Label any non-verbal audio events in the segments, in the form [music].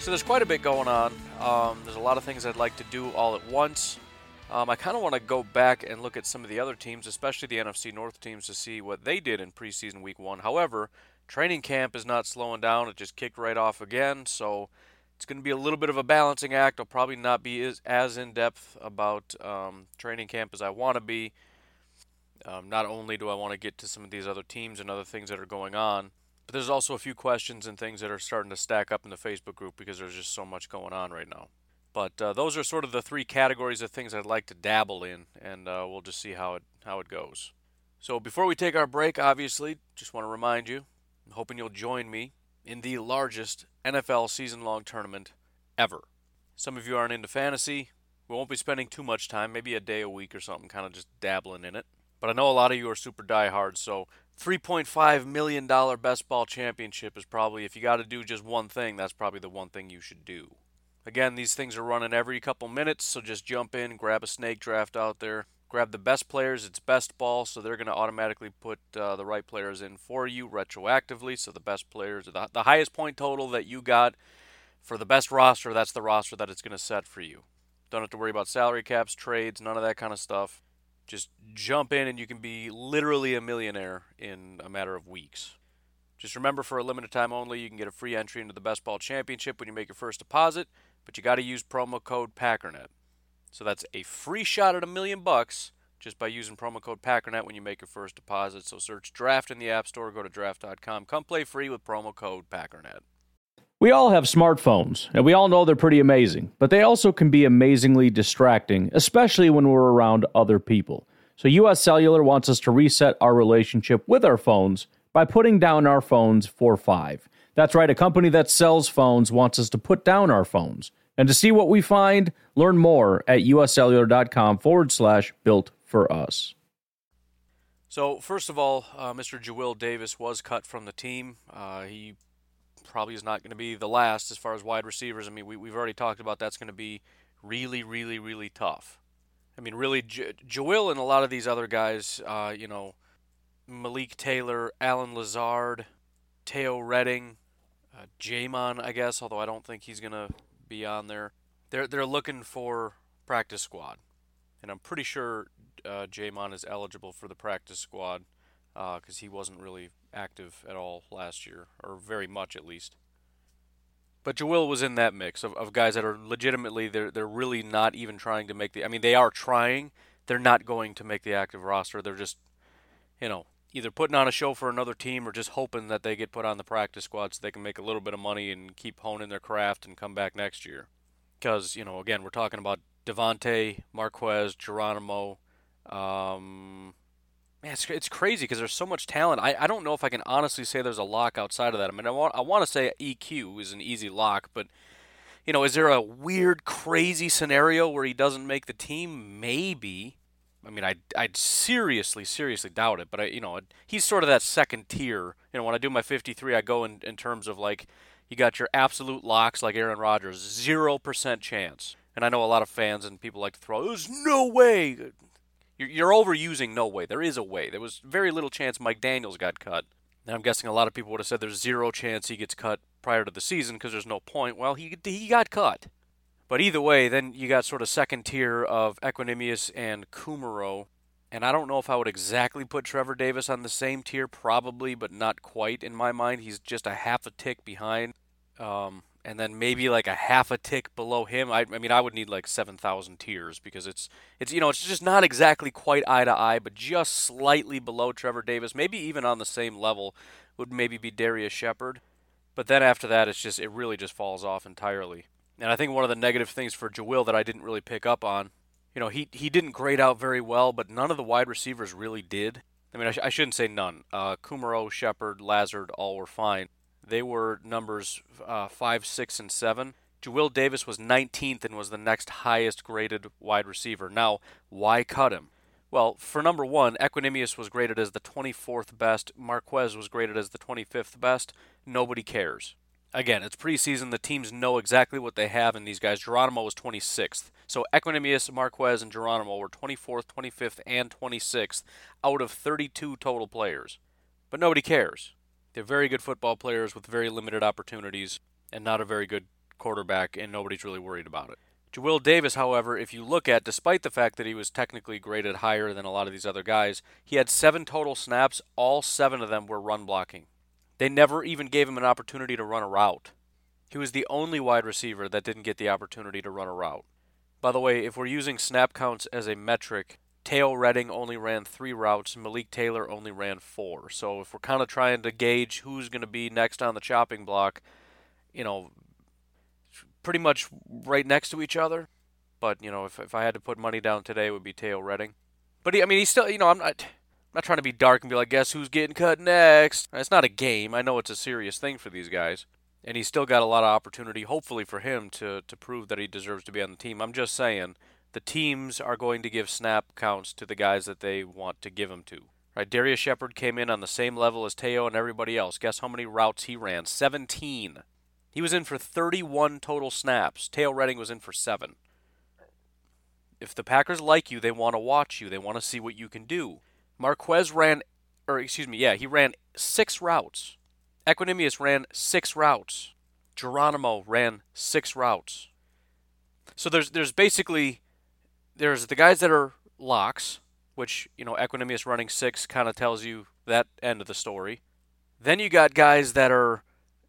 So there's quite a bit going on. Um, there's a lot of things I'd like to do all at once. Um, I kind of want to go back and look at some of the other teams, especially the NFC North teams, to see what they did in preseason week one. However, training camp is not slowing down. It just kicked right off again. So it's going to be a little bit of a balancing act. I'll probably not be as, as in depth about um, training camp as I want to be. Um, not only do I want to get to some of these other teams and other things that are going on, but there's also a few questions and things that are starting to stack up in the Facebook group because there's just so much going on right now. But uh, those are sort of the three categories of things I'd like to dabble in, and uh, we'll just see how it how it goes. So before we take our break, obviously, just want to remind you, I'm hoping you'll join me in the largest NFL season long tournament ever. Some of you aren't into fantasy. We won't be spending too much time, maybe a day a week or something, kind of just dabbling in it. But I know a lot of you are super diehards, so $3.5 million best ball championship is probably, if you got to do just one thing, that's probably the one thing you should do. Again, these things are running every couple minutes, so just jump in, grab a snake draft out there, grab the best players. It's best ball, so they're going to automatically put uh, the right players in for you retroactively. So the best players, the, the highest point total that you got for the best roster, that's the roster that it's going to set for you. Don't have to worry about salary caps, trades, none of that kind of stuff. Just jump in and you can be literally a millionaire in a matter of weeks. Just remember for a limited time only, you can get a free entry into the Best Ball Championship when you make your first deposit, but you got to use promo code PACKERNET. So that's a free shot at a million bucks just by using promo code PACKERNET when you make your first deposit. So search Draft in the App Store, go to draft.com. Come play free with promo code PACKERNET. We all have smartphones, and we all know they're pretty amazing, but they also can be amazingly distracting, especially when we're around other people. So, US Cellular wants us to reset our relationship with our phones by putting down our phones for five. That's right, a company that sells phones wants us to put down our phones. And to see what we find, learn more at uscellular.com forward slash built for us. So, first of all, uh, Mr. Jawill Davis was cut from the team. Uh, he probably is not going to be the last as far as wide receivers. I mean, we, we've already talked about that's going to be really, really, really tough. I mean, really, J- Jawill and a lot of these other guys, uh, you know, Malik Taylor, Allen Lazard, Teo Redding, uh, J'Mon, I guess, although I don't think he's going to be on there. They're they're looking for practice squad, and I'm pretty sure uh, J'Mon is eligible for the practice squad because uh, he wasn't really active at all last year, or very much at least. But Jawill was in that mix of, of guys that are legitimately they're they're really not even trying to make the. I mean, they are trying. They're not going to make the active roster. They're just, you know, either putting on a show for another team or just hoping that they get put on the practice squad so they can make a little bit of money and keep honing their craft and come back next year. Because, you know, again, we're talking about Devontae, Marquez, Geronimo. Um, man, it's, it's crazy because there's so much talent. I, I don't know if I can honestly say there's a lock outside of that. I mean, I want, I want to say EQ is an easy lock, but, you know, is there a weird, crazy scenario where he doesn't make the team? Maybe. I mean, I I'd seriously, seriously doubt it. But I, you know, he's sort of that second tier. You know, when I do my 53, I go in in terms of like you got your absolute locks like Aaron Rodgers, zero percent chance. And I know a lot of fans and people like to throw, "There's no way." You're, you're overusing no way. There is a way. There was very little chance Mike Daniels got cut. And I'm guessing a lot of people would have said there's zero chance he gets cut prior to the season because there's no point. Well, he he got cut. But either way, then you got sort of second tier of Equanimeous and Kumerow. And I don't know if I would exactly put Trevor Davis on the same tier, probably, but not quite in my mind. He's just a half a tick behind. Um, and then maybe like a half a tick below him. I, I mean, I would need like 7,000 tiers because it's, it's, you know, it's just not exactly quite eye to eye, but just slightly below Trevor Davis. Maybe even on the same level would maybe be Darius Shepherd. But then after that, it's just, it really just falls off entirely. And I think one of the negative things for Jawill that I didn't really pick up on, you know, he he didn't grade out very well, but none of the wide receivers really did. I mean, I, sh- I shouldn't say none. Uh, Kumerow, Shepherd, Lazard, all were fine. They were numbers uh, five, six, and seven. Jawill Davis was 19th and was the next highest graded wide receiver. Now, why cut him? Well, for number one, Equanimeous was graded as the 24th best. Marquez was graded as the 25th best. Nobody cares. Again, it's preseason. The teams know exactly what they have in these guys. Geronimo was 26th. So Equanimeous, Marquez, and Geronimo were 24th, 25th, and 26th out of 32 total players. But nobody cares. They're very good football players with very limited opportunities and not a very good quarterback, and nobody's really worried about it. Jawill Davis, however, if you look at, despite the fact that he was technically graded higher than a lot of these other guys, he had seven total snaps. All seven of them were run blocking. They never even gave him an opportunity to run a route. He was the only wide receiver that didn't get the opportunity to run a route. By the way, if we're using snap counts as a metric, Teo Redding only ran three routes, Malik Taylor only ran four. So if we're kind of trying to gauge who's going to be next on the chopping block, you know, pretty much right next to each other. But you know, if if I had to put money down today, it would be Teo Redding. But he, I mean, he's still, you know, I'm not. I'm not trying to be dark and be like, guess who's getting cut next? It's not a game. I know it's a serious thing for these guys. And he's still got a lot of opportunity, hopefully, for him to, to prove that he deserves to be on the team. I'm just saying, the teams are going to give snap counts to the guys that they want to give them to. Right? Darius Shepherd came in on the same level as Teo and everybody else. Guess how many routes he ran? 17. He was in for 31 total snaps. Teo Redding was in for 7. If the Packers like you, they want to watch you. They want to see what you can do. Marquez ran, or excuse me, yeah, he ran six routes. Equanimeous ran six routes. Geronimo ran six routes. So there's there's basically there's the guys that are locks, which you know Equanimeous running six kind of tells you that end of the story. Then you got guys that are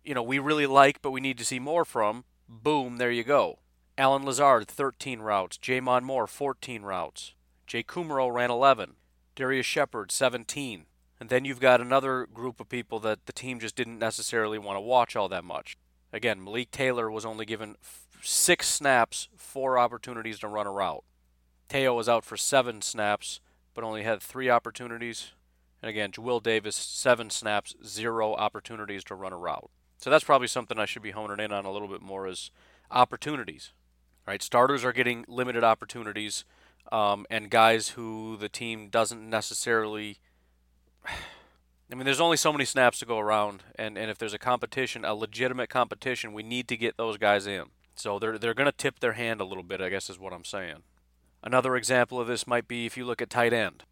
you know, we really like, but we need to see more from. Boom, there you go. Allen Lazard, 13 routes. J'Mon Moore, 14 routes. Jay Kumerow ran 11. Darius Shepherd, 17. And then you've got another group of people that the team just didn't necessarily want to watch all that much. Again, Malik Taylor was only given f- six snaps, four opportunities to run a route. Teo was out for seven snaps, but only had three opportunities. And again, Jawill Davis, seven snaps, zero opportunities to run a route. So that's probably something I should be honing in on a little bit more is opportunities. Right, starters are getting limited opportunities, um, and guys who the team doesn't necessarily. I mean, there's only so many snaps to go around, and, and if there's a competition, a legitimate competition, we need to get those guys in. So they're they're going to tip their hand a little bit, I guess is what I'm saying. Another example of this might be if you look at tight end.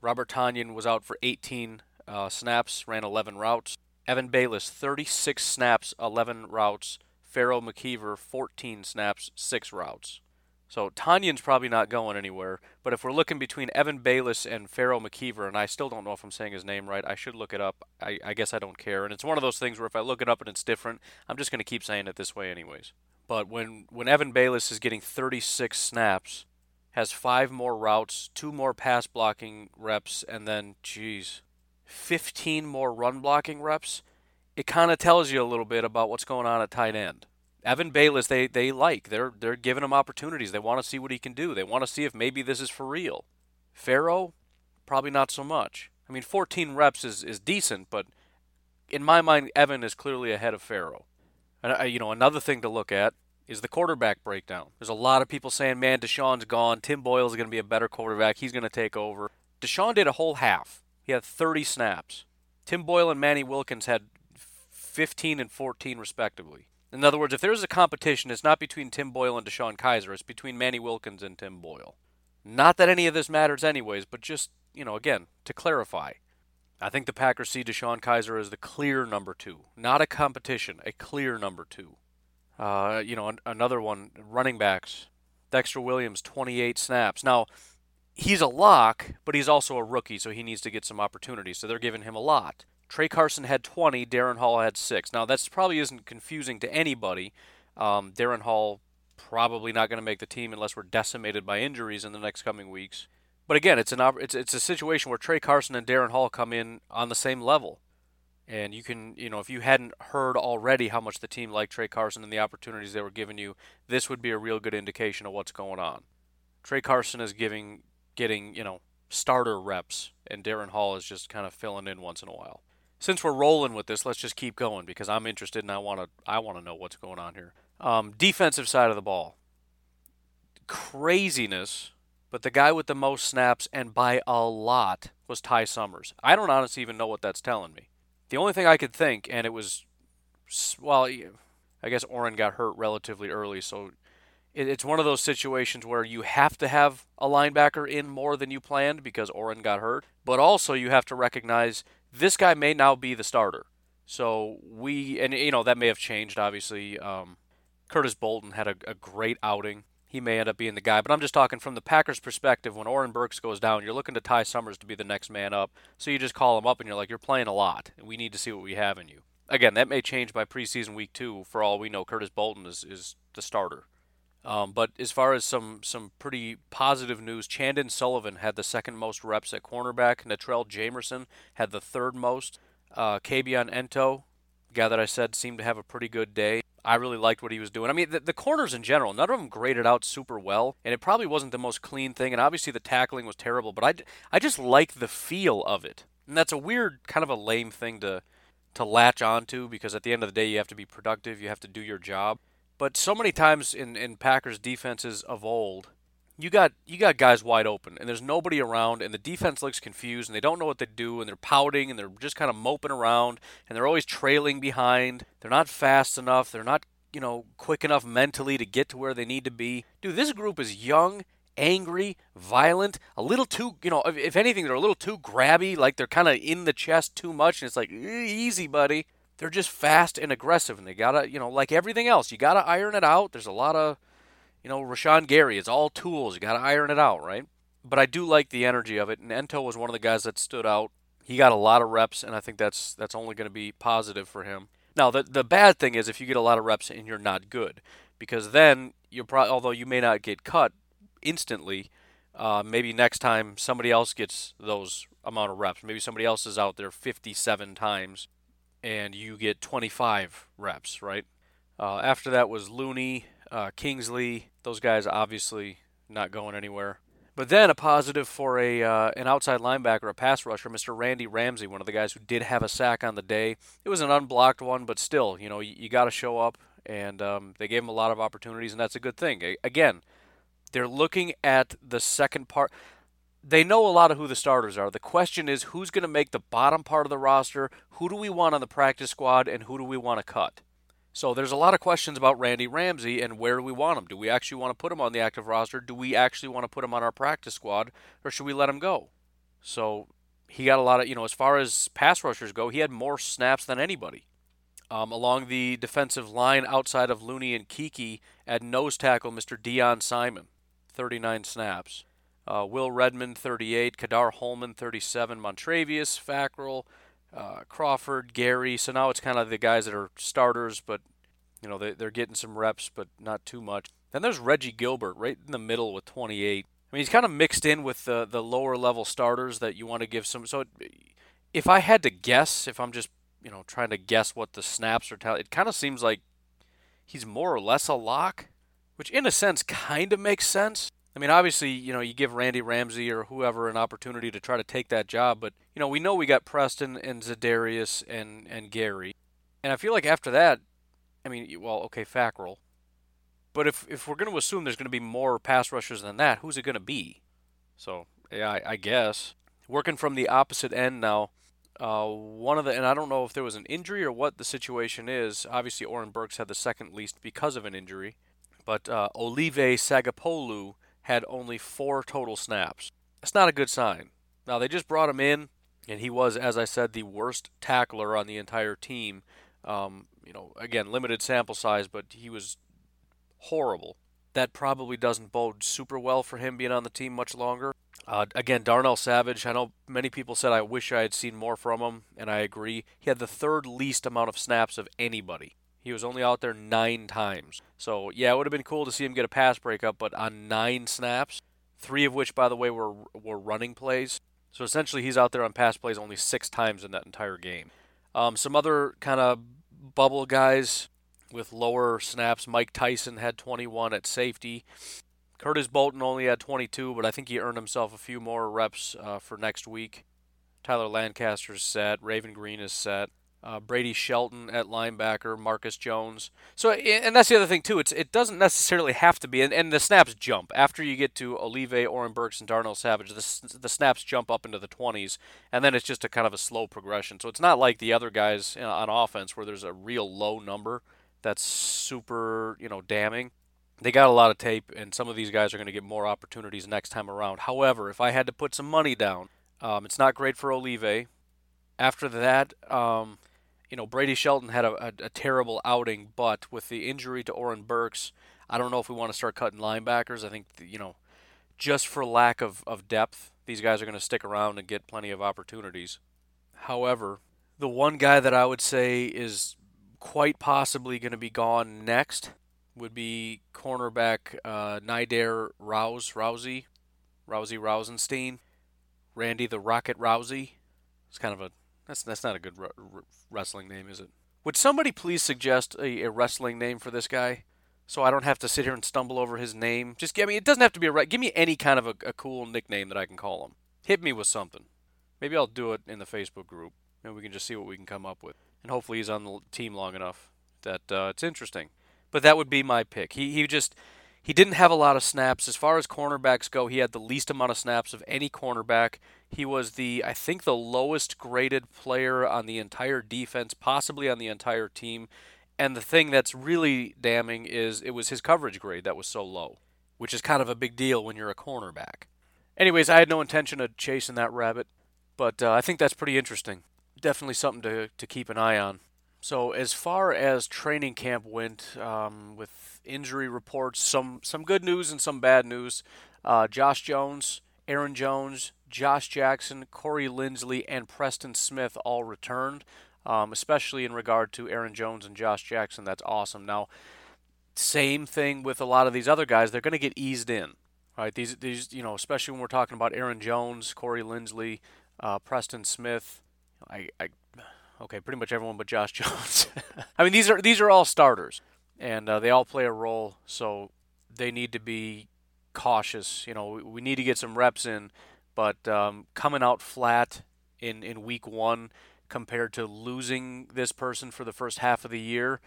Robert Tonyan was out for 18 uh, snaps, ran 11 routes. Evan Baylis, 36 snaps, 11 routes. Pharaoh McKeever, 14 snaps, 6 routes. So Tonyan's probably not going anywhere. But if we're looking between Evan Baylis and Pharaoh McKeever, and I still don't know if I'm saying his name right, I should look it up. I, I guess I don't care. And it's one of those things where if I look it up and it's different, I'm just going to keep saying it this way anyways. But when, when Evan Baylis is getting 36 snaps, has five more routes, two more pass blocking reps, and then, geez, 15 more run blocking reps, it kind of tells you a little bit about what's going on at tight end. Evan Baylis, they, they like. They're they're giving him opportunities. They want to see what he can do. They want to see if maybe this is for real. Pharaoh, probably not so much. I mean, 14 reps is, is decent, but in my mind, Evan is clearly ahead of Pharaoh. And, you know, another thing to look at is the quarterback breakdown. There's a lot of people saying, man, DeShone's gone. Tim Boyle is going to be a better quarterback. He's going to take over. DeShone did a whole half. He had 30 snaps. Tim Boyle and Manny Wilkins had 15 and 14 respectively. In other words, if there's a competition, it's not between Tim Boyle and DeShone Kizer. it's between Manny Wilkins and Tim Boyle. Not that any of this matters anyways, but just, you know, again, to clarify. I think the Packers see DeShone Kizer as the clear number two. Not a competition, a clear number two. Uh, you know, an- another one, running backs. Dexter Williams, 28 snaps. Now, he's a lock, but he's also a rookie, so he needs to get some opportunities. So they're giving him a lot. Tra Carson had 20, Darrin Hall had 6. Now, that's probably isn't confusing to anybody. Um, Darrin Hall probably not going to make the team unless we're decimated by injuries in the next coming weeks. But again, it's an it's it's a situation where Tra Carson and Darrin Hall come in on the same level. And you can, you know, if you hadn't heard already how much the team liked Tra Carson and the opportunities they were giving you, this would be a real good indication of what's going on. Tra Carson is giving getting, you know, starter reps, and Darrin Hall is just kind of filling in once in a while. since we're rolling with this, let's just keep going because I'm interested and I want to I want to know what's going on here. Um, defensive side of the ball, craziness. But the guy with the most snaps and by a lot was Ty Summers. I don't honestly even know what that's telling me. The only thing I could think, and it was, well, I guess Oren got hurt relatively early, so it's one of those situations where you have to have a linebacker in more than you planned because Oren got hurt, but also you have to recognize this guy may now be the starter. So we, and you know, that may have changed, obviously. Um, Curtis Bolton had a, a great outing. He may end up being the guy, but I'm just talking from the Packers' perspective. When Oren Burks goes down, you're looking to Ty Summers to be the next man up. So you just call him up and you're like, you're playing a lot, we need to see what we have in you. Again, that may change by preseason week two. For all we know, Curtis Bolton is, is the starter. Um, but as far as some some pretty positive news, Chandon Sullivan had the second most reps at cornerback. Natrell Jamerson had the third most. Uh, Kabion Ento, guy that I said seemed to have a pretty good day. I really liked what he was doing. I mean, the, the, corners in general, none of them graded out super well, and it probably wasn't the most clean thing. And obviously, the tackling was terrible, but I, I just like the feel of it. And that's a weird, kind of a lame thing to to latch onto because at the end of the day, you have to be productive, you have to do your job. But so many times in, in Packers defenses of old, you got you got guys wide open and there's nobody around and the defense looks confused and they don't know what to do and they're pouting and they're just kind of moping around and they're always trailing behind. They're not fast enough. They're not, you know, quick enough mentally to get to where they need to be. Dude, this group is young, angry, violent, a little too, you know, if, if anything they're a little too grabby, like they're kind of in the chest too much and it's like, easy, buddy they're just fast and aggressive, and they gotta, you know, like everything else, you gotta iron it out. There's a lot of, you know, Rashan Gary. It's all tools. You gotta iron it out, right? But I do like the energy of it, and Ento was one of the guys that stood out. He got a lot of reps, and I think that's that's only going to be positive for him. Now, the the bad thing is if you get a lot of reps and you're not good, because then you're probably, although you may not get cut instantly, uh, maybe next time somebody else gets those amount of reps. Maybe somebody else is out there 57 times and you get 25 reps, right? Uh, after that was Looney, uh, Kingsley. Those guys obviously not going anywhere. But then a positive for a uh, an outside linebacker, a pass rusher, Mr. Randy Ramsey, one of the guys who did have a sack on the day. It was an unblocked one, but still, you know, you, you got to show up, and um, they gave him a lot of opportunities, and that's a good thing. Again, they're looking at the second part they know a lot of who the starters are. The question is who's going to make the bottom part of the roster? Who do we want on the practice squad and who do we want to cut? So there's a lot of questions about Randy Ramsey and where do we want him? Do we actually want to put him on the active roster? Do we actually want to put him on our practice squad or should we let him go? So he got a lot of, you know, as far as pass rushers go, he had more snaps than anybody. Um, along the defensive line outside of Looney and Keke at nose tackle, Mr. Deon Simon, 39 snaps. Uh, Will Redmond, 38. Ka'dar Hollman, 37. Montravius, Fackrell, uh, Crawford, Gary. So now it's kind of the guys that are starters, but you know they, they're getting some reps, but not too much. Then there's Reggie Gilbert right in the middle with 28. I mean, he's kind of mixed in with the the lower level starters that you want to give some. So if I had to guess, if I'm just you know trying to guess what the snaps are telling, it kind of seems like he's more or less a lock, which in a sense kind of makes sense. I mean, obviously, you know, you give Randy Ramsey or whoever an opportunity to try to take that job, but you know, we know we got Preston and Za'Darius and and Gary, and I feel like after that, I mean, well, okay, Fackrell, but if if we're going to assume there's going to be more pass rushers than that, who's it going to be? So yeah, I, I, guess working from the opposite end now. Uh, one of the and I don't know if there was an injury or what the situation is. Obviously, Oren Burks had the second least because of an injury, but uh, Olive Sagapolu had only four total snaps. That's not a good sign. Now, they just brought him in, and he was, as I said, the worst tackler on the entire team. Um, you know, again, limited sample size, but he was horrible. That probably doesn't bode super well for him being on the team much longer. Uh, again, Darnell Savage, I know many people said I wish I had seen more from him, and I agree. He had the third least amount of snaps of anybody. He was only out there nine times. So, yeah, it would have been cool to see him get a pass breakup, but on nine snaps, three of which, by the way, were, were running plays. So essentially, he's out there on pass plays only six times in that entire game. Um, some other kind of bubble guys with lower snaps. Mike Tyson had 21 at safety. Curtis Bolton only had 22, but I think he earned himself a few more reps uh, for next week. Tyler Lancaster's set. Raven Greene is set uh, Brady Sheldon at linebacker, Marcus Jones. So, and that's the other thing too. It's it doesn't necessarily have to be, and, and the snaps jump after you get to Olive, Oren Burks, and Darnell Savage. The the snaps jump up into the 20s, and then it's just a kind of a slow progression. So it's not like the other guys on offense where there's a real low number that's super you know damning. They got a lot of tape, and some of these guys are going to get more opportunities next time around. However, if I had to put some money down, um, it's not great for Olive. After that, um, you know, Brady Sheldon had a, a, a, terrible outing, but with the injury to Oren Burks, I don't know if we want to start cutting linebackers. I think, you know, just for lack of, of depth, these guys are going to stick around and get plenty of opportunities. However, the one guy that I would say is quite possibly going to be gone next would be cornerback uh, Nydair Rouse, Rousey, Rousey Rousenstein, Randy the Rocket Rousey. It's kind of a that's that's not a good wrestling name, is it? Would somebody please suggest a, a, wrestling name for this guy, so I don't have to sit here and stumble over his name? Just give me. It doesn't have to be a. Right. Give me any kind of a, a cool nickname that I can call him. Hit me with something. Maybe I'll do it in the Facebook group, and we can just see what we can come up with. And hopefully he's on the team long enough that uh, it's interesting. But that would be my pick. He he just he didn't have a lot of snaps. As far as cornerbacks go, he had the least amount of snaps of any cornerback. He was the, I think, the lowest graded player on the entire defense, possibly on the entire team. And the thing that's really damning is it was his coverage grade that was so low, which is kind of a big deal when you're a cornerback. Anyways, I had no intention of chasing that rabbit, but uh, I think that's pretty interesting. Definitely something to, to keep an eye on. So as far as training camp went, um, with injury reports, some some good news and some bad news. Uh, Josh Jones, Aaron Jones, Josh Jackson, Corey Linsley, and Preston Smith all returned. Um, especially in regard to Aaron Jones and Josh Jackson, that's awesome. Now, same thing with a lot of these other guys; they're going to get eased in, right? These these you know, especially when we're talking about Aaron Jones, Corey Linsley, uh, Preston Smith. I, I Okay, pretty much everyone but Josh [laughs] Jones. I mean, these are these are all starters, and uh, they all play a role. So they need to be cautious. You know, we, we need to get some reps in, but um, coming out flat in in week one compared to losing this person for the first half of the year,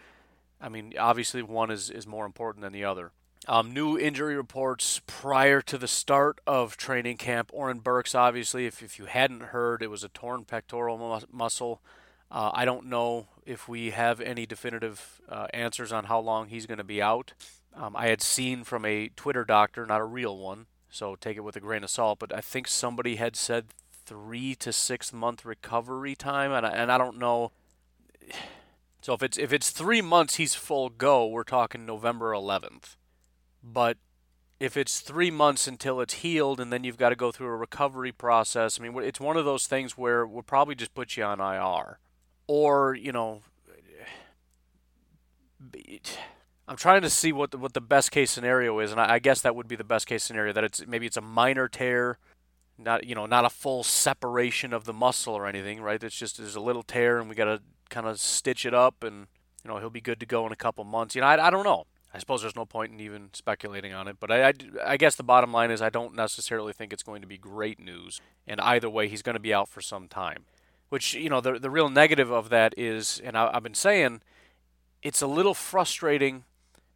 I mean, obviously one is is more important than the other. Um, new injury reports prior to the start of training camp. Oren Burks, obviously, if, if you hadn't heard, it was a torn pectoral mus- muscle. Uh, I don't know if we have any definitive uh, answers on how long he's going to be out. Um, I had seen from a Twitter doctor, not a real one, so take it with a grain of salt, but I think somebody had said three to six month recovery time, and I, and I don't know. So if it's if it's three months, he's full go. We're talking November 11th, but if it's three months until it's healed, and then you've got to go through a recovery process. I mean, it's one of those things where we'll probably just put you on IR or you know, I'm trying to see what the, what the best case scenario is, and I, I guess that would be the best case scenario that it's maybe it's a minor tear, not you know not a full separation of the muscle or anything, right? It's just there's a little tear, and we got to kind of stitch it up, and you know he'll be good to go in a couple months. You know, I, I don't know. I suppose there's no point in even speculating on it, but I, I, I, guess the bottom line is I don't necessarily think it's going to be great news. And either way, he's going to be out for some time. Which you know the the real negative of that is, and I, I've been saying, it's a little frustrating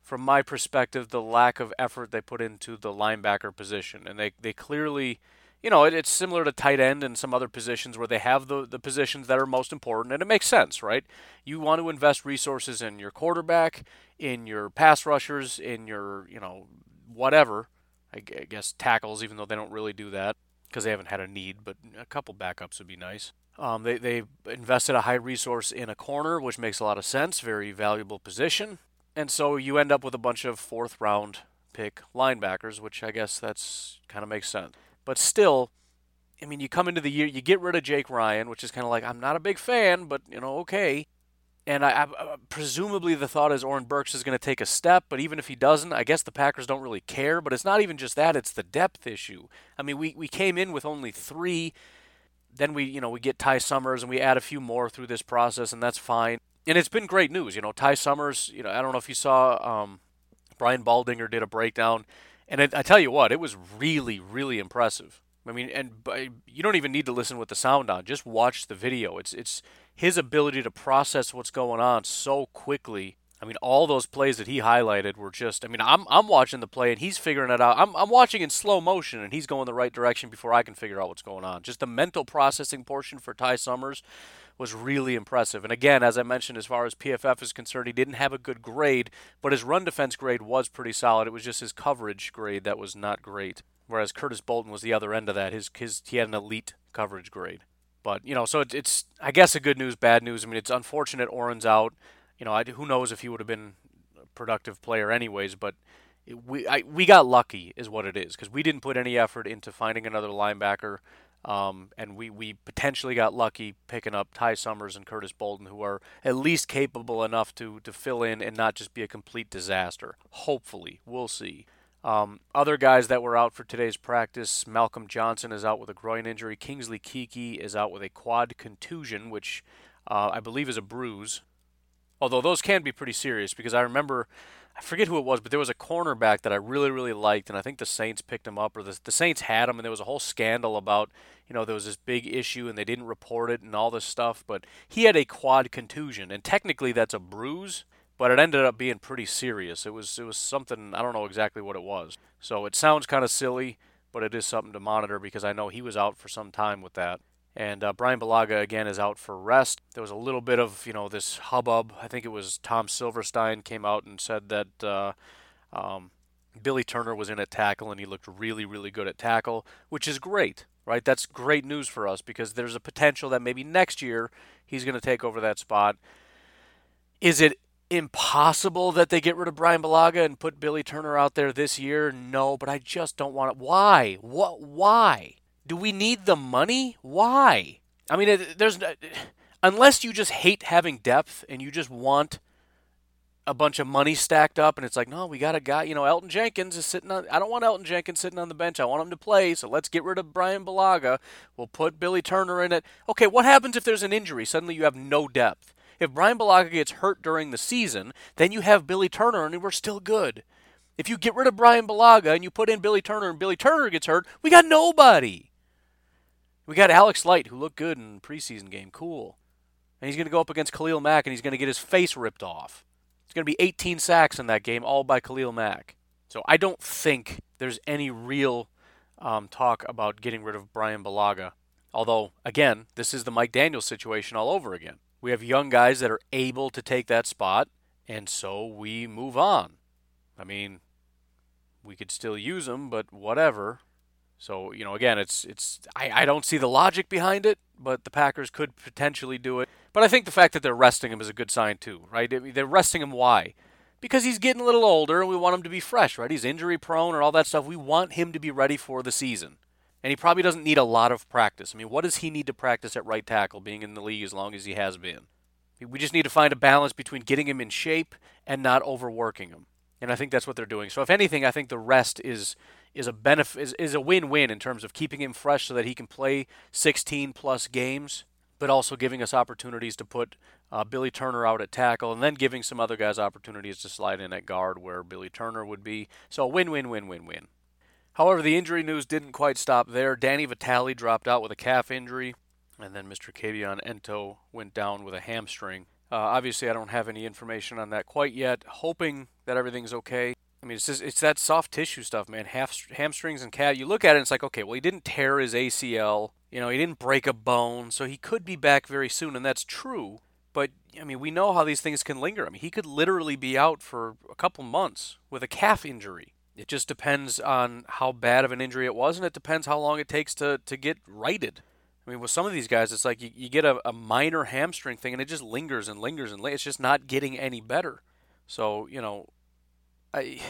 from my perspective the lack of effort they put into the linebacker position, and they they clearly. You know, it, it's similar to tight end and some other positions where they have the, the positions that are most important, and it makes sense, right? You want to invest resources in your quarterback, in your pass rushers, in your, you know, whatever. I, I guess tackles, even though they don't really do that because they haven't had a need, but a couple backups would be nice. Um, they, they invested a high resource in a corner, which makes a lot of sense, very valuable position. And so you end up with a bunch of fourth round pick linebackers, which I guess that's kind of makes sense. But still, I mean, you come into the year, you get rid of Jake Ryan, which is kind of like, I'm not a big fan, but, you know, okay. And I, I, presumably the thought is Oren Burks is going to take a step, but even if he doesn't, I guess the Packers don't really care. But it's not even just that; it's the depth issue. I mean, we we came in with only three then we, you know, we get Ty Summers and we add a few more through this process, and that's fine. And it's been great news. You know, Ty Summers. You know, I don't know if you saw um, Brian Baldinger did a breakdown, and it, I tell you what, it was really, really impressive. I mean, and you don't even need to listen with the sound on. Just watch the video. It's it's his ability to process what's going on so quickly. I mean, all those plays that he highlighted were just. I mean, I'm I'm watching the play and he's figuring it out. I'm I'm watching in slow motion and he's going the right direction before I can figure out what's going on. Just the mental processing portion for Ty Summers was really impressive. And again, as I mentioned, as far as PFF is concerned, he didn't have a good grade, but his run defense grade was pretty solid. It was just his coverage grade that was not great. Whereas Curtis Bolton was the other end of that. His, his he had an elite coverage grade. But you know, so it, it's I guess a good news, bad news. I mean, it's unfortunate Oren's out. You know, I, who knows if he would have been a productive player anyways. But we I, we got lucky, is what it is, because we didn't put any effort into finding another linebacker. Um, and we, we potentially got lucky picking up Ty Summers and Curtis Bolton, who are at least capable enough to, to fill in and not just be a complete disaster. Hopefully, we'll see. Um, other guys that were out for today's practice Malcolm Johnson is out with a groin injury. Kingsley Keke is out with a quad contusion, which uh, I believe is a bruise. Although those can be pretty serious because I remember I forget who it was, but there was a cornerback that I really, really liked, and I think the Saints picked him up, or the, the Saints had him, and there was a whole scandal about, you know, there was this big issue, and they didn't report it, and all this stuff. But he had a quad contusion, and technically that's a bruise, but it ended up being pretty serious. It was, it was something I don't know exactly what it was. So it sounds kind of silly, but it is something to monitor because I know he was out for some time with that. And uh, Bryan Bulaga again is out for rest. There was a little bit of you know this hubbub. I think it was Tom Silverstein came out and said that uh, um, Billy Turner was in at tackle and he looked really really good at tackle, which is great, right? That's great news for us because there's a potential that maybe next year he's going to take over that spot. Is it impossible that they get rid of Bryan Bulaga and put Billy Turner out there this year? No, but I just don't want it. Why? What? Why? Do we need the money? Why? I mean, there's unless you just hate having depth and you just want a bunch of money stacked up and it's like, no, we got a guy, you know, Elgton Jenkins is sitting on I don't want Elgton Jenkins sitting on the bench. I want him to play, so let's get rid of Bryan Bulaga. We'll put Billy Turner in it. Okay, what happens if there's an injury? Suddenly you have no depth. If Bryan Bulaga gets hurt during the season, then you have Billy Turner and we're still good. If you get rid of Bryan Bulaga and you put in Billy Turner and Billy Turner gets hurt, we got nobody. We got Alex Light, who looked good in preseason game. Cool. And he's going to go up against Khalil Mack, and he's going to get his face ripped off. It's going to be 18 sacks in that game, all by Khalil Mack. So I don't think there's any real um, talk about getting rid of Bryan Bulaga. Although, again, this is the Mike Daniels situation all over again. We have young guys that are able to take that spot, and so we move on. I mean, we could still use them, but whatever. So you know, again, it's it's I, I don't see the logic behind it, but the Packers could potentially do it. But I think the fact that they're resting him is a good sign too, right? I mean, they're resting him why? Because he's getting a little older, and we want him to be fresh, right? He's injury prone and all that stuff. We want him to be ready for the season, and he probably doesn't need a lot of practice. I mean, what does he need to practice at right tackle, being in the league as long as he has been? We just need to find a balance between getting him in shape and not overworking him. And I think that's what they're doing. So if anything, I think the rest is is a benefit is, is a win-win in terms of keeping him fresh so that he can play 16 plus games, but also giving us opportunities to put uh, Billy Turner out at tackle and then giving some other guys opportunities to slide in at guard where Billy Turner would be. So win win win win win. However, the injury news didn't quite stop there. Danny Vitale dropped out with a calf injury, and then Mr. Kabion Ento went down with a hamstring. Uh, obviously, I don't have any information on that quite yet. Hoping that everything's okay. I mean, it's just, it's that soft tissue stuff, man. Half, hamstrings and calf. You look at it, and it's like, okay, well, he didn't tear his ACL. You know, he didn't break a bone, so he could be back very soon, and that's true. But I mean, we know how these things can linger. I mean, he could literally be out for a couple months with a calf injury. It just depends on how bad of an injury it was, and it depends how long it takes to, to get righted. I mean, with some of these guys, it's like you, you get a, a minor hamstring thing, and it just lingers and lingers and lingers. It's just not getting any better. So, you know, I,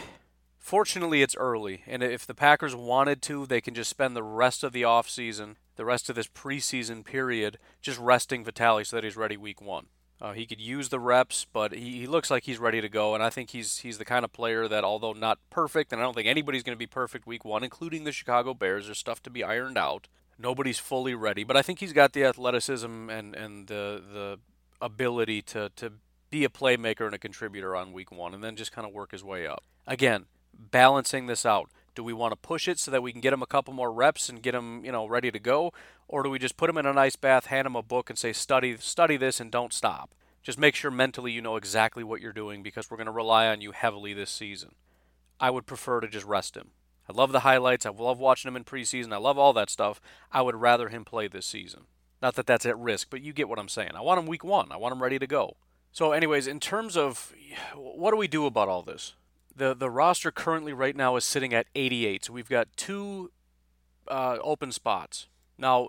fortunately, it's early, and if the Packers wanted to, they can just spend the rest of the offseason, the rest of this preseason period, just resting Vitale so that he's ready week one. Uh, he could use the reps, but he, he looks like he's ready to go, and I think he's he's the kind of player that, although not perfect, and I don't think anybody's going to be perfect week one, including the Chicago Bears. There's stuff to be ironed out. Nobody's fully ready, but I think he's got the athleticism and and the the ability to to be a playmaker and a contributor on week one and then just kind of work his way up. Again, balancing this out. Do we want to push it so that we can get him a couple more reps and get him, you know, ready to go, or do we just put him in a nice bath, hand him a book, and say study study this and don't stop? Just make sure mentally you know exactly what you're doing because we're going to rely on you heavily this season. I would prefer to just rest him. I love the highlights. I love watching him in preseason. I love all that stuff. I would rather him play this season. Not that that's at risk, but you get what I'm saying. I want him week one. I want him ready to go. So, anyways, in terms of what do we do about all this? the the roster currently right now is sitting at 88. So we've got two uh, open spots. Now,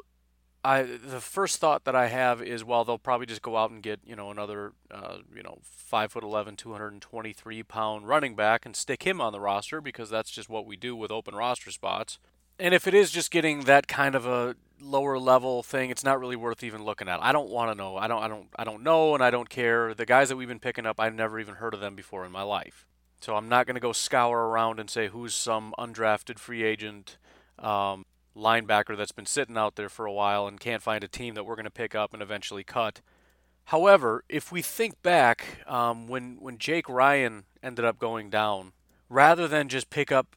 I the first thought that I have is well they'll probably just go out and get you know another uh, you know five foot 11, 223 pound running back and stick him on the roster because that's just what we do with open roster spots. And if it is just getting that kind of a lower level thing, it's not really worth even looking at. I don't want to know. I don't. I don't. I don't know, and I don't care. The guys that we've been picking up, I've never even heard of them before in my life. So I'm not going to go scour around and say who's some undrafted free agent um, linebacker that's been sitting out there for a while and can't find a team that we're going to pick up and eventually cut. However, if we think back um, when when Jake Ryan ended up going down, rather than just pick up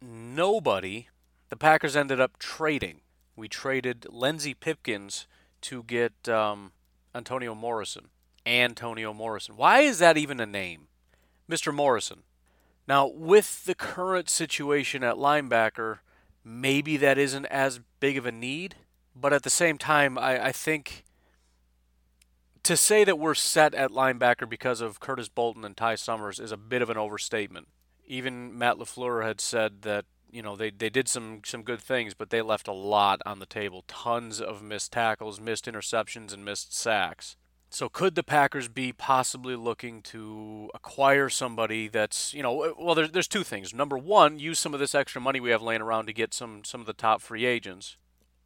nobody, the Packers ended up trading. We traded Lenzy Pipkins to get um, Antonio Morrison. Antonio Morrison. Why is that even a name? Mr. Morrison. Now, with the current situation at linebacker, maybe that isn't as big of a need, but at the same time, I, I think to say that we're set at linebacker because of Curtis Bolton and Ty Summers is a bit of an overstatement. Even Matt LaFleur had said that you know they, they did some some good things, but they left a lot on the table. Tons of missed tackles, missed interceptions, and missed sacks. So could the Packers be possibly looking to acquire somebody that's, you know, well there's there's two things. Number 1, use some of this extra money we have laying around to get some some of the top free agents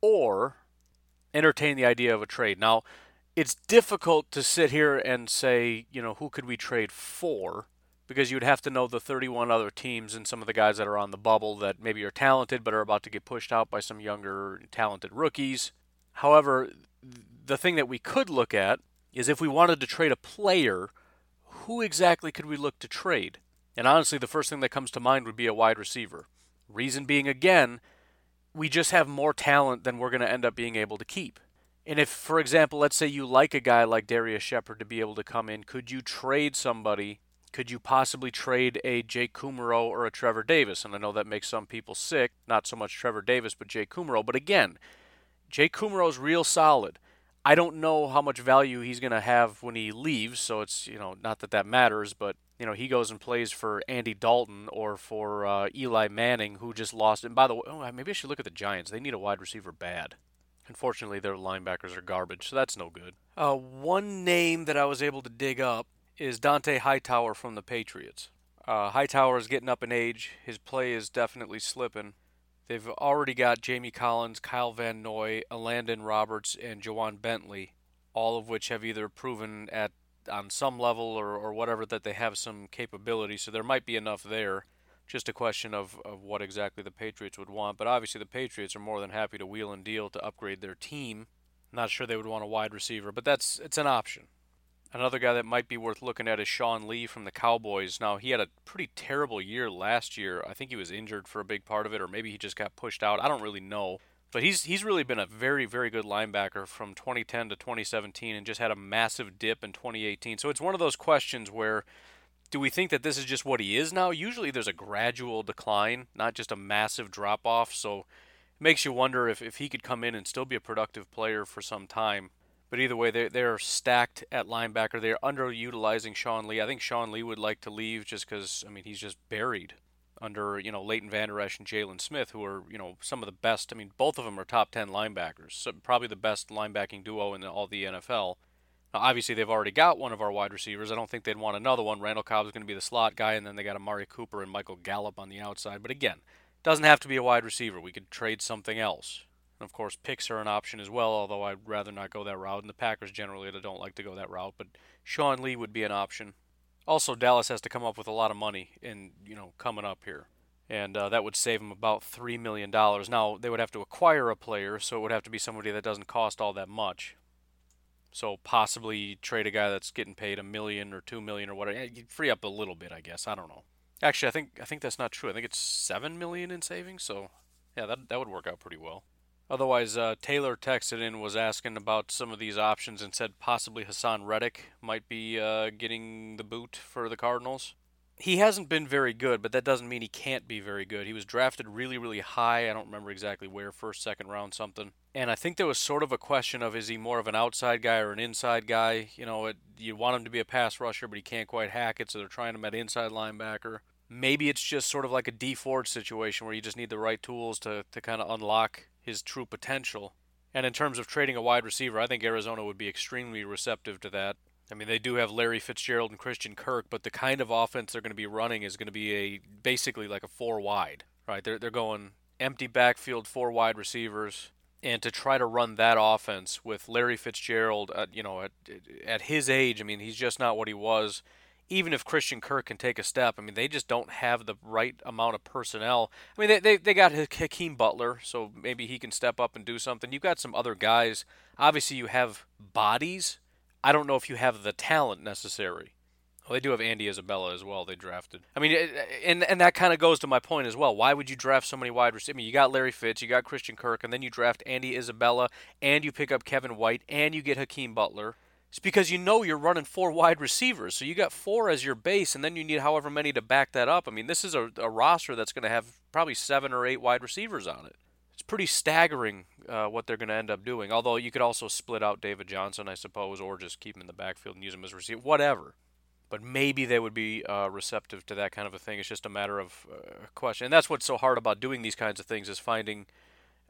or entertain the idea of a trade. Now, it's difficult to sit here and say, you know, who could we trade for? Because you'd have to know the 31 other teams and some of the guys that are on the bubble that maybe are talented but are about to get pushed out by some younger talented rookies. However, the thing that we could look at is if we wanted to trade a player, who exactly could we look to trade? And honestly, the first thing that comes to mind would be a wide receiver. Reason being, again, we just have more talent than we're going to end up being able to keep. And if, for example, let's say you like a guy like Darius Shepherd to be able to come in, could you trade somebody? Could you possibly trade a Jake Kumerow or a Trevor Davis? And I know that makes some people sick, not so much Trevor Davis, but Jake Kumerow. But again, Jake Kumerow's real solid. I don't know how much value he's going to have when he leaves, so it's you know not that that matters, but you know he goes and plays for Andy Dalton or for uh, Eli Manning, who just lost. And by the way, oh, maybe I should look at the Giants. They need a wide receiver bad. Unfortunately, their linebackers are garbage, so that's no good. Uh, one name that I was able to dig up is Dont'a Hightower from the Patriots. Uh, Hightower is getting up in age. His play is definitely slipping. They've already got Jamie Collins, Kyle Van Noy, Elandon Roberts, and Ja'Whaun Bentley, all of which have either proven at on some level or, or whatever that they have some capability. So there might be enough there. Just a question of, of what exactly the Patriots would want. But obviously the Patriots are more than happy to wheel and deal to upgrade their team. Not sure they would want a wide receiver, but that's it's an option. Another guy that might be worth looking at is Sean Lee from the Cowboys. Now, he had a pretty terrible year last year. I think he was injured for a big part of it, or maybe he just got pushed out. I don't really know. But he's he's really been a very very good linebacker from 2010 to 2017, and just had a massive dip in 2018. So it's one of those questions where do we think that this is just what he is now? Usually there's a gradual decline, not just a massive drop off. So it makes you wonder if, if he could come in and still be a productive player for some time. But either way, they're, they're stacked at linebacker. They're underutilizing Sean Lee. I think Sean Lee would like to leave just because, I mean, he's just buried under, you know, Leighton Vander Esch and Jaylon Smith, who are, you know, some of the best. I mean, both of them are top 10 linebackers. So probably the best linebacking duo in all the NFL. Now, obviously, they've already got one of our wide receivers. I don't think they'd want another one. Randall Cobb is going to be the slot guy, and then they got Amari Cooper and Michael Gallup on the outside. But again, doesn't have to be a wide receiver. We could trade something else. And of course, picks are an option as well, although I'd rather not go that route. And the Packers generally don't like to go that route, but Sean Lee would be an option. Also, Dallas has to come up with a lot of money in you know coming up here, and uh, that would save them about three million dollars. Now they would have to acquire a player, so it would have to be somebody that doesn't cost all that much. So possibly trade a guy that's getting paid a million or two million or whatever. You'd free up a little bit, I guess. I don't know. Actually, I think I think that's not true. I think it's seven million in savings. So, yeah, that that would work out pretty well. Otherwise, uh, Taylor texted in was asking about some of these options and said possibly Haason Reddick might be uh, getting the boot for the Cardinals. He hasn't been very good, but that doesn't mean he can't be very good. He was drafted really, really high. I don't remember exactly where, first, second round, something. And I think there was sort of a question of is he more of an outside guy or an inside guy? You know, it, you want him to be a pass rusher, but he can't quite hack it, so they're trying him at inside linebacker. Maybe it's just sort of like a Dee Ford situation where you just need the right tools to, to kind of unlock his true potential. And in terms of trading a wide receiver, I think Arizona would be extremely receptive to that. I mean, they do have Larry Fitzgerald and Christian Kirk, but the kind of offense they're going to be running is going to be a basically like a four wide, right? They're they're going empty backfield, four wide receivers, and to try to run that offense with Larry Fitzgerald, you know, at at his age, I mean, he's just not what he was even if Christian Kirk can take a step, I mean, they just don't have the right amount of personnel. I mean, they, they, they got Hakeem Butler, so maybe he can step up and do something. You've got some other guys. Obviously, you have bodies. I don't know if you have the talent necessary. Well, they do have Andy Isabella as well. They drafted. I mean, eh, eh, and and that kind of goes to my point as well. Why would you draft so many wide receivers? I mean, you got Larry Fitz, you got Christian Kirk, and then you draft Andy Isabella, and you pick up Kevin White, and you get Hakeem Butler. It's because you know you're running four wide receivers. So you got four as your base, and then you need however many to back that up. I mean, this is a, a roster that's going to have probably seven or eight wide receivers on it. It's pretty staggering uh, what they're going to end up doing. Although you could also split out David Johnson, I suppose, or just keep him in the backfield and use him as a receiver, whatever. But maybe they would be uh, receptive to that kind of a thing. It's just a matter of uh, question, and that's what's so hard about doing these kinds of things is finding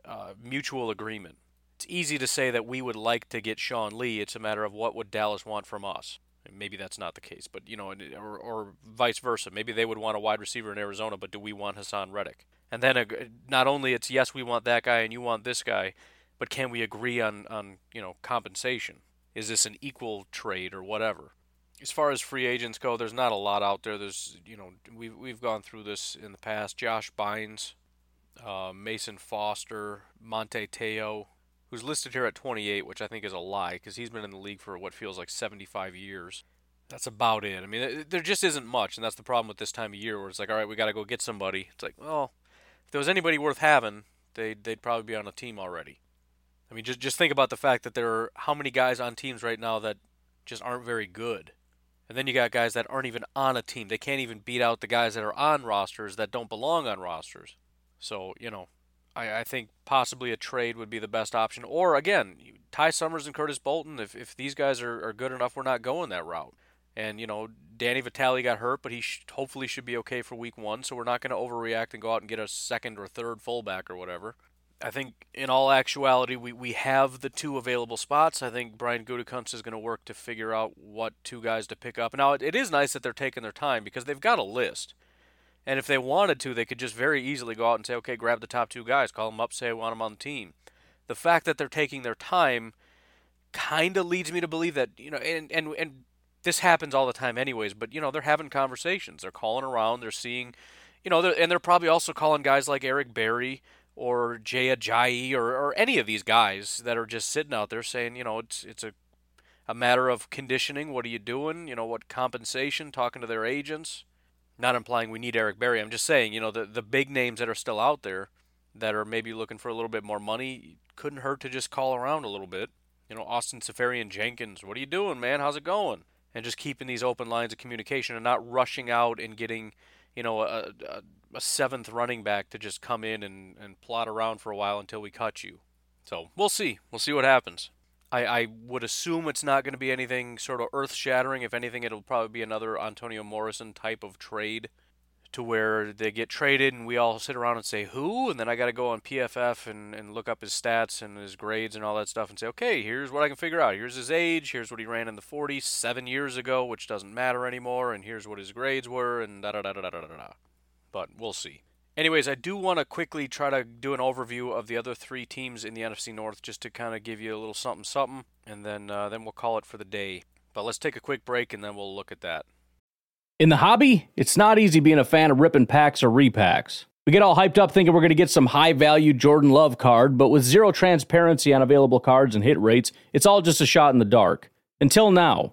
uh, mutual agreement it's easy to say that we would like to get Sean Lee. It's a matter of what would Dallas want from us. Maybe that's not the case, but you know, or, or vice versa. Maybe they would want a wide receiver in Arizona, but do we want Haason Reddick? And then uh, not only it's yes, we want that guy, and you want this guy, but can we agree on on you know compensation? Is this an equal trade or whatever? As far as free agents go, there's not a lot out there. There's you know we've we've gone through this in the past. Josh Bynes, uh, Mason Foster, Manti Te'o, who's listed here at 28, which I think is a lie because he's been in the league for what feels like 75 years. That's about it. I mean, there just isn't much, and that's the problem with this time of year where it's like, all right, we got to go get somebody. It's like, well, if there was anybody worth having, they'd, they'd probably be on a team already. I mean, just just think about the fact that there are how many guys on teams right now that just aren't very good. And then you got guys that aren't even on a team. They can't even beat out the guys that are on rosters that don't belong on rosters. So, you know, I, I think possibly a trade would be the best option. Or again, Ty Summers and Curtis Bolton. If, if these guys are, are good enough, we're not going that route. And you know, Danny Vitale got hurt, but he sh- hopefully should be okay for week one. So we're not going to overreact and go out and get a second or third fullback or whatever. I think in all actuality, we, we have the two available spots. I think Brian Gutekunst is going to work to figure out what two guys to pick up. Now, it, it is nice that they're taking their time because they've got a list. And if they wanted to, they could just very easily go out and say, okay, grab the top two guys, call them up, say I want them on the team. The fact that they're taking their time kind of leads me to believe that, you know, and, and, and this happens all the time anyways, but, you know, they're having conversations. They're calling around. They're seeing, you know, they're, and they're probably also calling guys like Eric Berry or Jay Ajayi or, or any of these guys that are just sitting out there saying, you know, it's, it's a, a matter of conditioning. What are you doing? You know, what compensation, talking to their agents not implying we need Eric Berry. I'm just saying, you know, the the big names that are still out there that are maybe looking for a little bit more money couldn't hurt to just call around a little bit. You know, Austin Seferian-Jenkins, what are you doing, man? How's it going? And just keeping these open lines of communication and not rushing out and getting, you know, a, a, a seventh running back to just come in and, and plot around for a while until we cut you. So we'll see. We'll see what happens. I, I would assume it's not going to be anything sort of earth shattering. If anything, it'll probably be another Antonio Morrison type of trade to where they get traded and we all sit around and say, who? And then I got to go on PFF and, and look up his stats and his grades and all that stuff and say, okay, here's what I can figure out. Here's his age. Here's what he ran in the 40s seven years ago, which doesn't matter anymore. And here's what his grades were and da da da da da da da. But we'll see. Anyways, I do want to quickly try to do an overview of the other three teams in the NFC North, just to kind of give you a little something, something, and then uh, then we'll call it for the day. But let's take a quick break, and then we'll look at that. In the hobby, it's not easy being a fan of ripping packs or repacks. We get all hyped up thinking we're going to get some high value Jordan Love card, but with zero transparency on available cards and hit rates, it's all just a shot in the dark. Until now.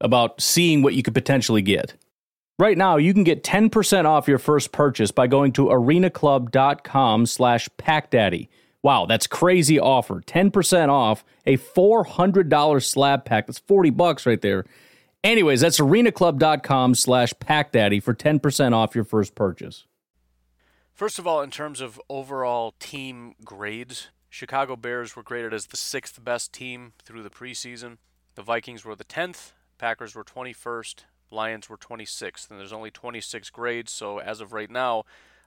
about seeing what you could potentially get. Right now, you can get 10% off your first purchase by going to arenaclub.com slash packdaddy. Wow, that's crazy offer. 10% off a $400 slab pack. That's 40 bucks right there. Anyways, that's arenaclub.com slash packdaddy for 10% off your first purchase. First of all, in terms of overall team grades, Chicago Bears were graded as the sixth best team through the preseason. The Vikings were the 10th, Packers were 21st, Lions were 26th, and there's only 26 grades. So as of right now,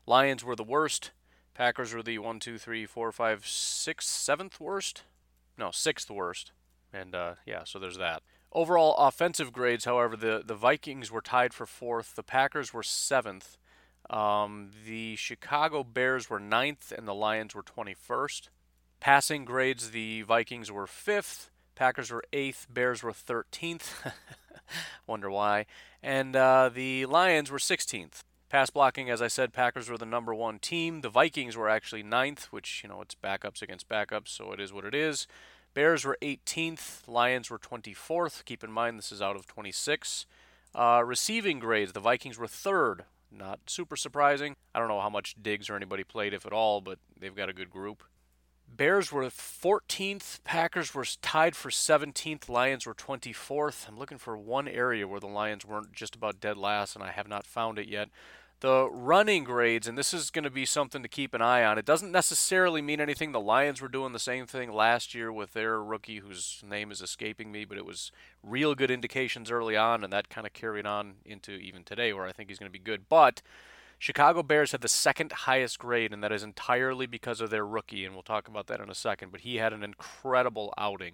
Lions were the worst, Packers were the one, two, three, four, five, six, seventh worst. No, sixth worst. And uh, yeah, so there's that. Overall offensive grades, however, the, the Vikings were tied for fourth, the Packers were seventh, um, the Chicago Bears were ninth, and the Lions were 21st. Passing grades, the Vikings were fifth, Packers were eighth, Bears were 13th. [laughs] Wonder why. And uh, the Lions were 16th. Pass blocking, as I said, Packers were the number one team. The Vikings were actually ninth, which, you know, it's backups against backups, so it is what it is. Bears were 18th. Lions were 24th. Keep in mind, this is out of 26. Uh, receiving grades, the Vikings were third. Not super surprising. I don't know how much Diggs or anybody played, if at all, but they've got a good group. Bears were 14th, Packers were tied for 17th, Lions were 24th. I'm looking for one area where the Lions weren't just about dead last, and I have not found it yet. The running grades, and this is going to be something to keep an eye on. It doesn't necessarily mean anything. The Lions were doing the same thing last year with their rookie, whose name is escaping me, but it was real good indications early on, and that kind of carried on into even today, where I think he's going to be good. But Chicago Bears had the second highest grade, and that is entirely because of their rookie, and we'll talk about that in a second. But he had an incredible outing.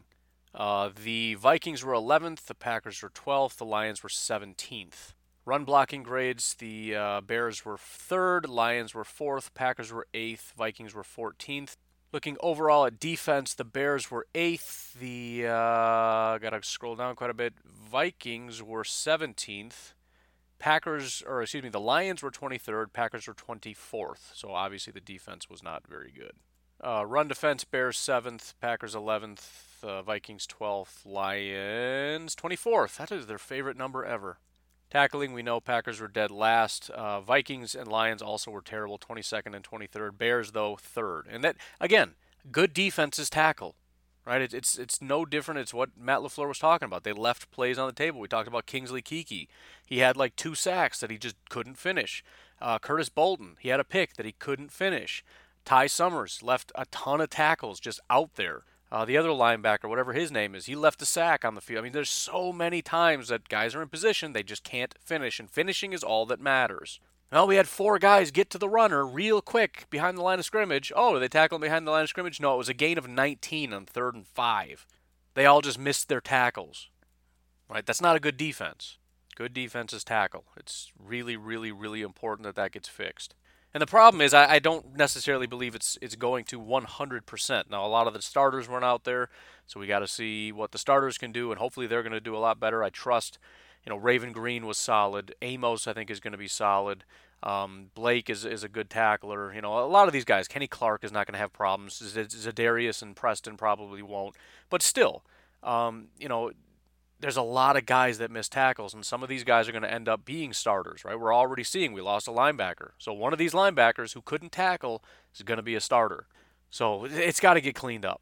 Uh, the Vikings were 11th, the Packers were 12th, the Lions were 17th. Run blocking grades, the uh, Bears were third, Lions were fourth, Packers were eighth, Vikings were 14th. Looking overall at defense, the Bears were eighth. The uh, gotta scroll down quite a bit. Vikings were 17th. Packers, or excuse me, the Lions were 23rd, Packers were 24th. So obviously the defense was not very good. Uh, run defense, Bears 7th, Packers 11th, uh, Vikings 12th, Lions 24th. That is their favorite number ever. Tackling, we know Packers were dead last. Uh, Vikings and Lions also were terrible, 22nd and 23rd. Bears, though, third. And that, again, good defenses tackle right? It's, it's it's no different. It's what Matt Lafleur was talking about. They left plays on the table. We talked about Kingsley Keke. He had like two sacks that he just couldn't finish. Uh, Curtis Bolton, he had a pick that he couldn't finish. Ty Summers left a ton of tackles just out there. Uh, the other linebacker, whatever his name is, he left a sack on the field. I mean, there's so many times that guys are in position they just can't finish, and finishing is all that matters. Well, we had four guys get to the runner real quick behind the line of scrimmage. Oh, they tackled behind the line of scrimmage? No, it was a gain of 19 on third and five. They all just missed their tackles. Right? That's not a good defense. Good defense is tackle. It's really, really, really important that that gets fixed. And the problem is, I, I don't necessarily believe it's it's going to 100%. Now, a lot of the starters weren't out there, so we got to see what the starters can do, and hopefully they're going to do a lot better. I trust you know, Raven Greene was solid. Amos, I think, is going to be solid. Um, Blake is, is a good tackler. You know, a lot of these guys. Kenny Clark is not going to have problems. Z- Za'Darius and Preston probably won't. But still, um, you know, there's a lot of guys that miss tackles, and some of these guys are going to end up being starters, right? We're already seeing we lost a linebacker. So one of these linebackers who couldn't tackle is going to be a starter. So it's got to get cleaned up.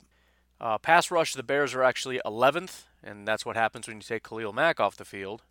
Uh, pass rush, the Bears are actually 11th, and that's what happens when you take Khalil Mack off the field.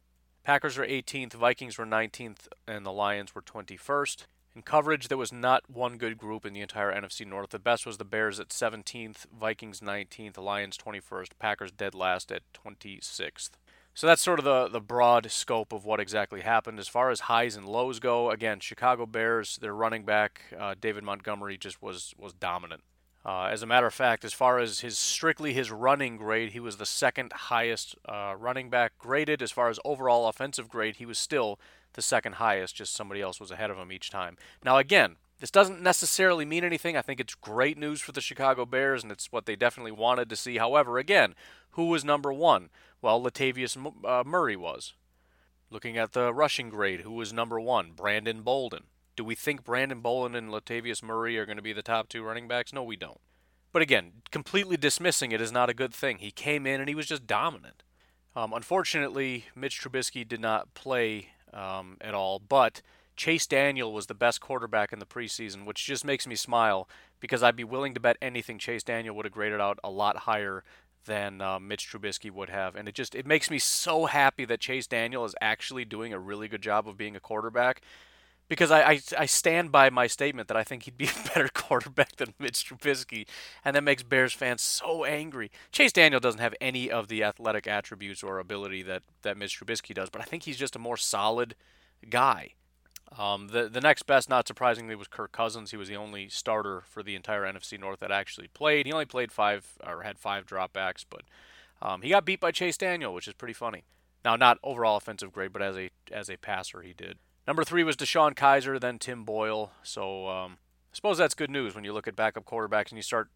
Packers were 18th, Vikings were 19th, and the Lions were 21st. In coverage, there was not one good group in the entire NFC North. The best was the Bears at 17th, Vikings 19th, Lions 21st, Packers dead last at 26th. So that's sort of the, the broad scope of what exactly happened. As far as highs and lows go, again, Chicago Bears, their running back, uh, David Montgomery, just was, was dominant. Uh, as a matter of fact, as far as his strictly his running grade, he was the second highest uh, running back graded. As far as overall offensive grade, he was still the second highest. Just somebody else was ahead of him each time. Now, again, this doesn't necessarily mean anything. I think it's great news for the Chicago Bears, and it's what they definitely wanted to see. However, again, who was number one? Well, Latavius uh, Murray was. Looking at the rushing grade, who was number one? Brandon Bolden. Do we think Brandon Bolden and Latavius Murray are going to be the top two running backs? No, we don't. But again, completely dismissing it is not a good thing. He came in and he was just dominant. Um, unfortunately, Mitch Trubisky did not play um, at all, but Chase Daniel was the best quarterback in the preseason, which just makes me smile because I'd be willing to bet anything Chase Daniel would have graded out a lot higher than uh, Mitch Trubisky would have, and it just it makes me so happy that Chase Daniel is actually doing a really good job of being a quarterback because I, I, I, stand by my statement that I think he'd be [laughs] a better quarterback than Mitch Trubisky, and that makes Bears fans so angry. Chase Daniel doesn't have any of the athletic attributes or ability that, that Mitch Trubisky does, but I think he's just a more solid guy. Um, the the next best, not surprisingly, was Kirk Cousins. He was the only starter for the entire NFC North that actually played. He only played five or had five dropbacks, but um, he got beat by Chase Daniel, which is pretty funny. Now, not overall offensive grade, but as a as a passer, he did. Number three was DeShone Kizer, then Tim Boyle. So um, I suppose that's good news when you look at backup quarterbacks and you start,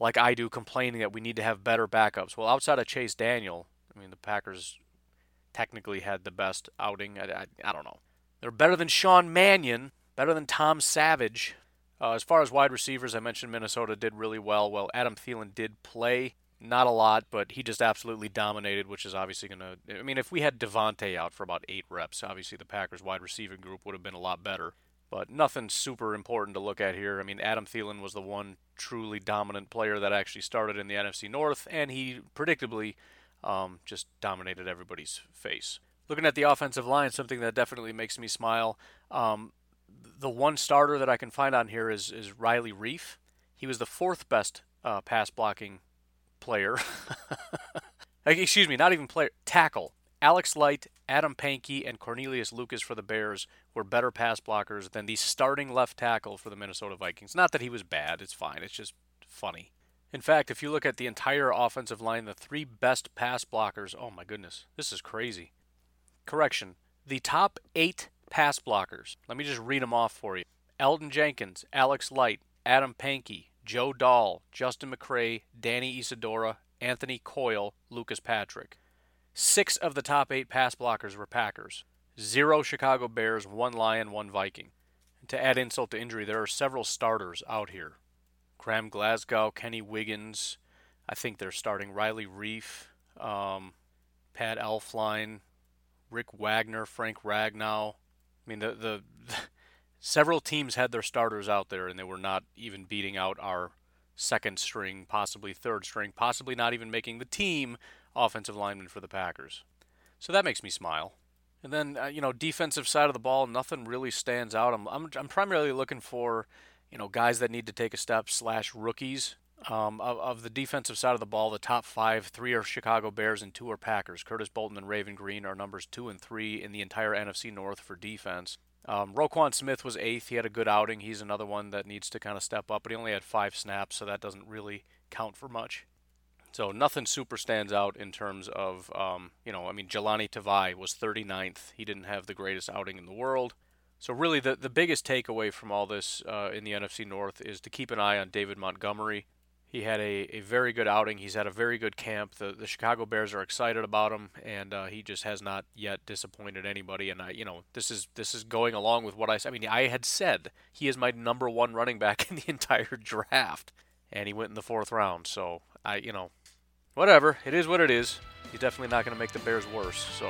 like I do, complaining that we need to have better backups. Well, outside of Chase Daniel, I mean, the Packers technically had the best outing. I, I, I don't know. They're better than Sean Mannion, better than Tom Savage. Uh, as far as wide receivers, I mentioned Minnesota did really well. Well, Adam Thielen did play not a lot, but he just absolutely dominated, which is obviously going to. I mean, if we had Davante out for about eight reps, obviously the Packers wide receiving group would have been a lot better. But nothing super important to look at here. I mean, Adam Thielen was the one truly dominant player that actually started in the NFC North, and he predictably um, just dominated everybody's face. Looking at the offensive line, something that definitely makes me smile. Um, the one starter that I can find on here is, is Riley Reiff. He was the fourth best uh, pass blocking player. [laughs] Excuse me, not even player. Tackle. Alex Light, Adam Pankey, and Cornelius Lucas for the Bears were better pass blockers than the starting left tackle for the Minnesota Vikings. Not that he was bad, it's fine. It's just funny. In fact, if you look at the entire offensive line, the three best pass blockers, oh my goodness, this is crazy. Correction. The top eight pass blockers, let me just read them off for you Elgton Jenkins, Alex Light, Adam Pankey, Joe Dahl, Justin McCray, Danny Isidora, Anthony Coyle, Lucas Patrick. Six of the top eight pass blockers were Packers. Zero Chicago Bears, one Lion, one Viking. And to add insult to injury, there are several starters out here. Graham Glasgow, Kenny Wiggins, I think they're starting Riley Reiff, um, Pat Elflein, Rick Wagner, Frank Ragnow. I mean, the, the several teams had their starters out there and they were not even beating out our second string, possibly third string, possibly not even making the team offensive lineman for the Packers. So that makes me smile. And then, uh, you know, defensive side of the ball, nothing really stands out. I'm, I'm, I'm primarily looking for, you know, guys that need to take a step slash rookies. Um, of, of the defensive side of the ball, the top five, three are Chicago Bears and two are Packers. Curtis Bolton and Raven Greene are numbers two and three in the entire NFC North for defense. Um, Roquan Smith was eighth. He had a good outing. He's another one that needs to kind of step up, but he only had five snaps, so that doesn't really count for much. So nothing super stands out in terms of, um, you know, I mean, Jahlani Tavai was 39th. He didn't have the greatest outing in the world. So really, the the biggest takeaway from all this uh, in the NFC North is to keep an eye on David Montgomery. He had a, a very good outing. He's had a very good camp. The the Chicago Bears are excited about him, and uh, he just has not yet disappointed anybody. And I, you know, this is this is going along with what I. I mean, I had said he is my number one running back [laughs] in the entire draft, and he went in the fourth round. So I, you know, whatever. It is what it is. He's definitely not going to make the Bears worse. So,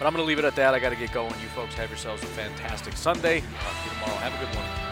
but I'm going to leave it at that. I got to get going. You folks have yourselves a fantastic Sunday. You tomorrow. Have a good one.